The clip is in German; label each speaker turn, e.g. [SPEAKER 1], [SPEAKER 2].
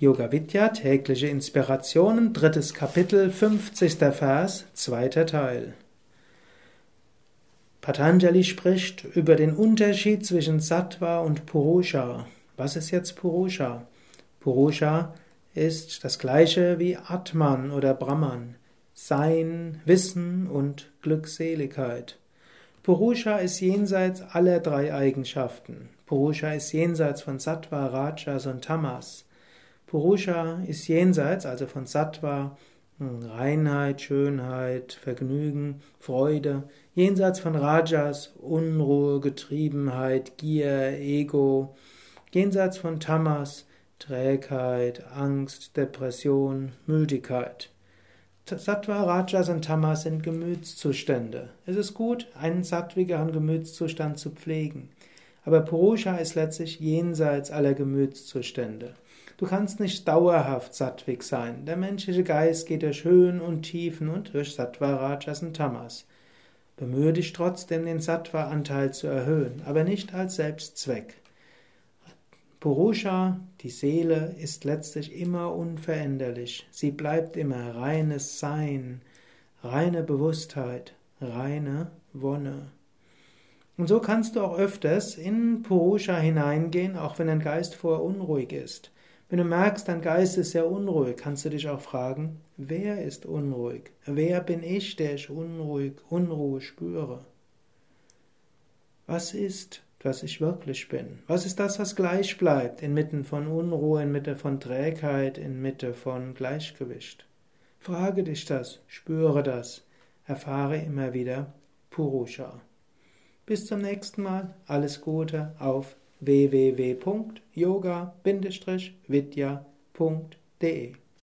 [SPEAKER 1] Yoga Vidya tägliche Inspirationen, drittes Kapitel, 50. Vers, zweiter Teil. Patanjali spricht über den Unterschied zwischen Sattva und Purusha. Was ist jetzt Purusha? Purusha ist das gleiche wie Atman oder Brahman, Sein, Wissen und Glückseligkeit. Purusha ist jenseits aller drei Eigenschaften. Purusha ist jenseits von Sattva, Rajas und Tamas. Purusha ist jenseits, also von Sattva, hm, Reinheit, Schönheit, Vergnügen, Freude, jenseits von Rajas, Unruhe, Getriebenheit, Gier, Ego, jenseits von Tamas, Trägheit, Angst, Depression, Müdigkeit. Sattva, Rajas und Tamas sind Gemütszustände. Es ist gut, einen sattwigeren Gemütszustand zu pflegen. Aber Purusha ist letztlich jenseits aller Gemütszustände. Du kannst nicht dauerhaft sattwig sein. Der menschliche Geist geht durch Höhen und Tiefen und durch Sattva, Rajas und Tamas. Bemühe dich trotzdem, den Sattva-Anteil zu erhöhen, aber nicht als Selbstzweck. Purusha, die Seele, ist letztlich immer unveränderlich. Sie bleibt immer reines Sein, reine Bewusstheit, reine Wonne. Und so kannst du auch öfters in Purusha hineingehen, auch wenn dein Geist vorher unruhig ist. Wenn du merkst, dein Geist ist sehr unruhig, kannst du dich auch fragen, wer ist unruhig? Wer bin ich, der ich unruhig, Unruhe spüre? Was ist, was ich wirklich bin? Was ist das, was gleich bleibt, inmitten von Unruhe, inmitten von Trägheit, inmitten von Gleichgewicht? Frage dich das, spüre das, erfahre immer wieder Purusha. Bis zum nächsten Mal, alles Gute auf www.yoga-vidya.de